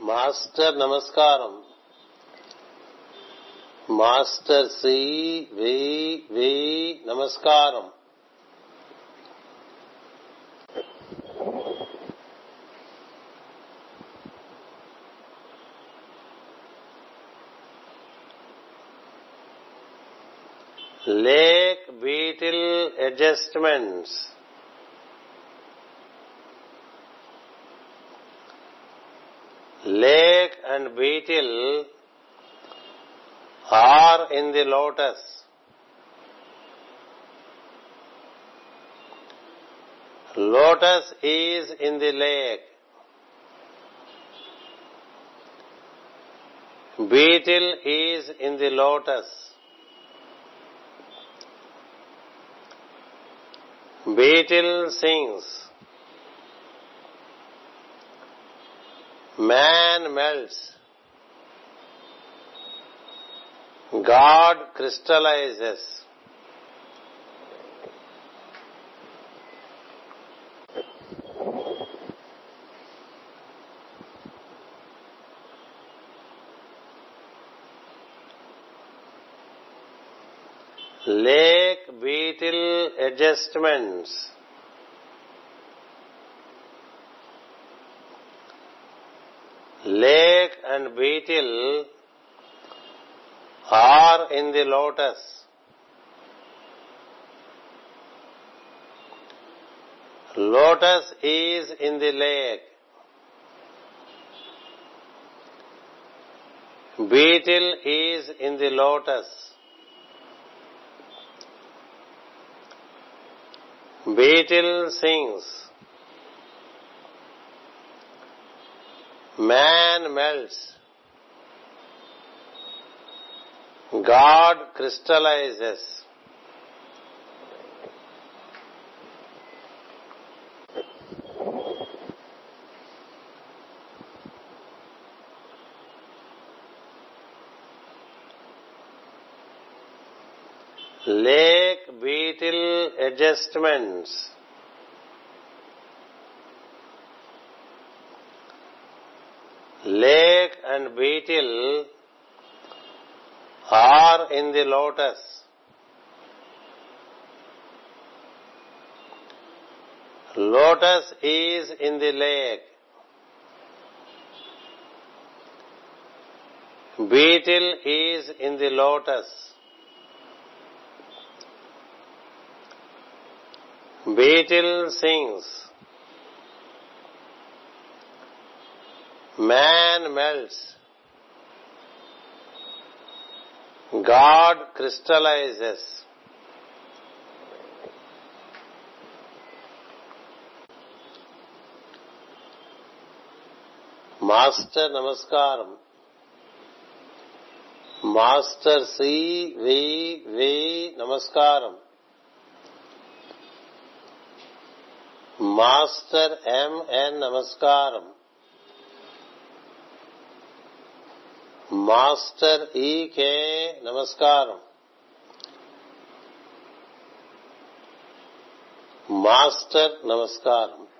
Master నమస్కారం master C V V నమస్కారం lake beetle adjustments lake and beetle are in the lotus. Lotus is in the lake. Beetle is in the lotus. Beetle sings. Man melts. God crystallizes. Lake beetle adjustments. Lake and beetle are in the lotus. Lotus is in the lake. Beetle is in the lotus. Beetle sings. Man melts. God crystallizes. Lake beetle adjustments. Lake and beetle are in the lotus. Lotus is in the lake. Beetle is in the lotus. Beetle sings. Man melts. God crystallizes master నమస్కారం master C V V నమస్కారం master MN నమస్కారం master EK నమస్కారం. Master నమస్కారం.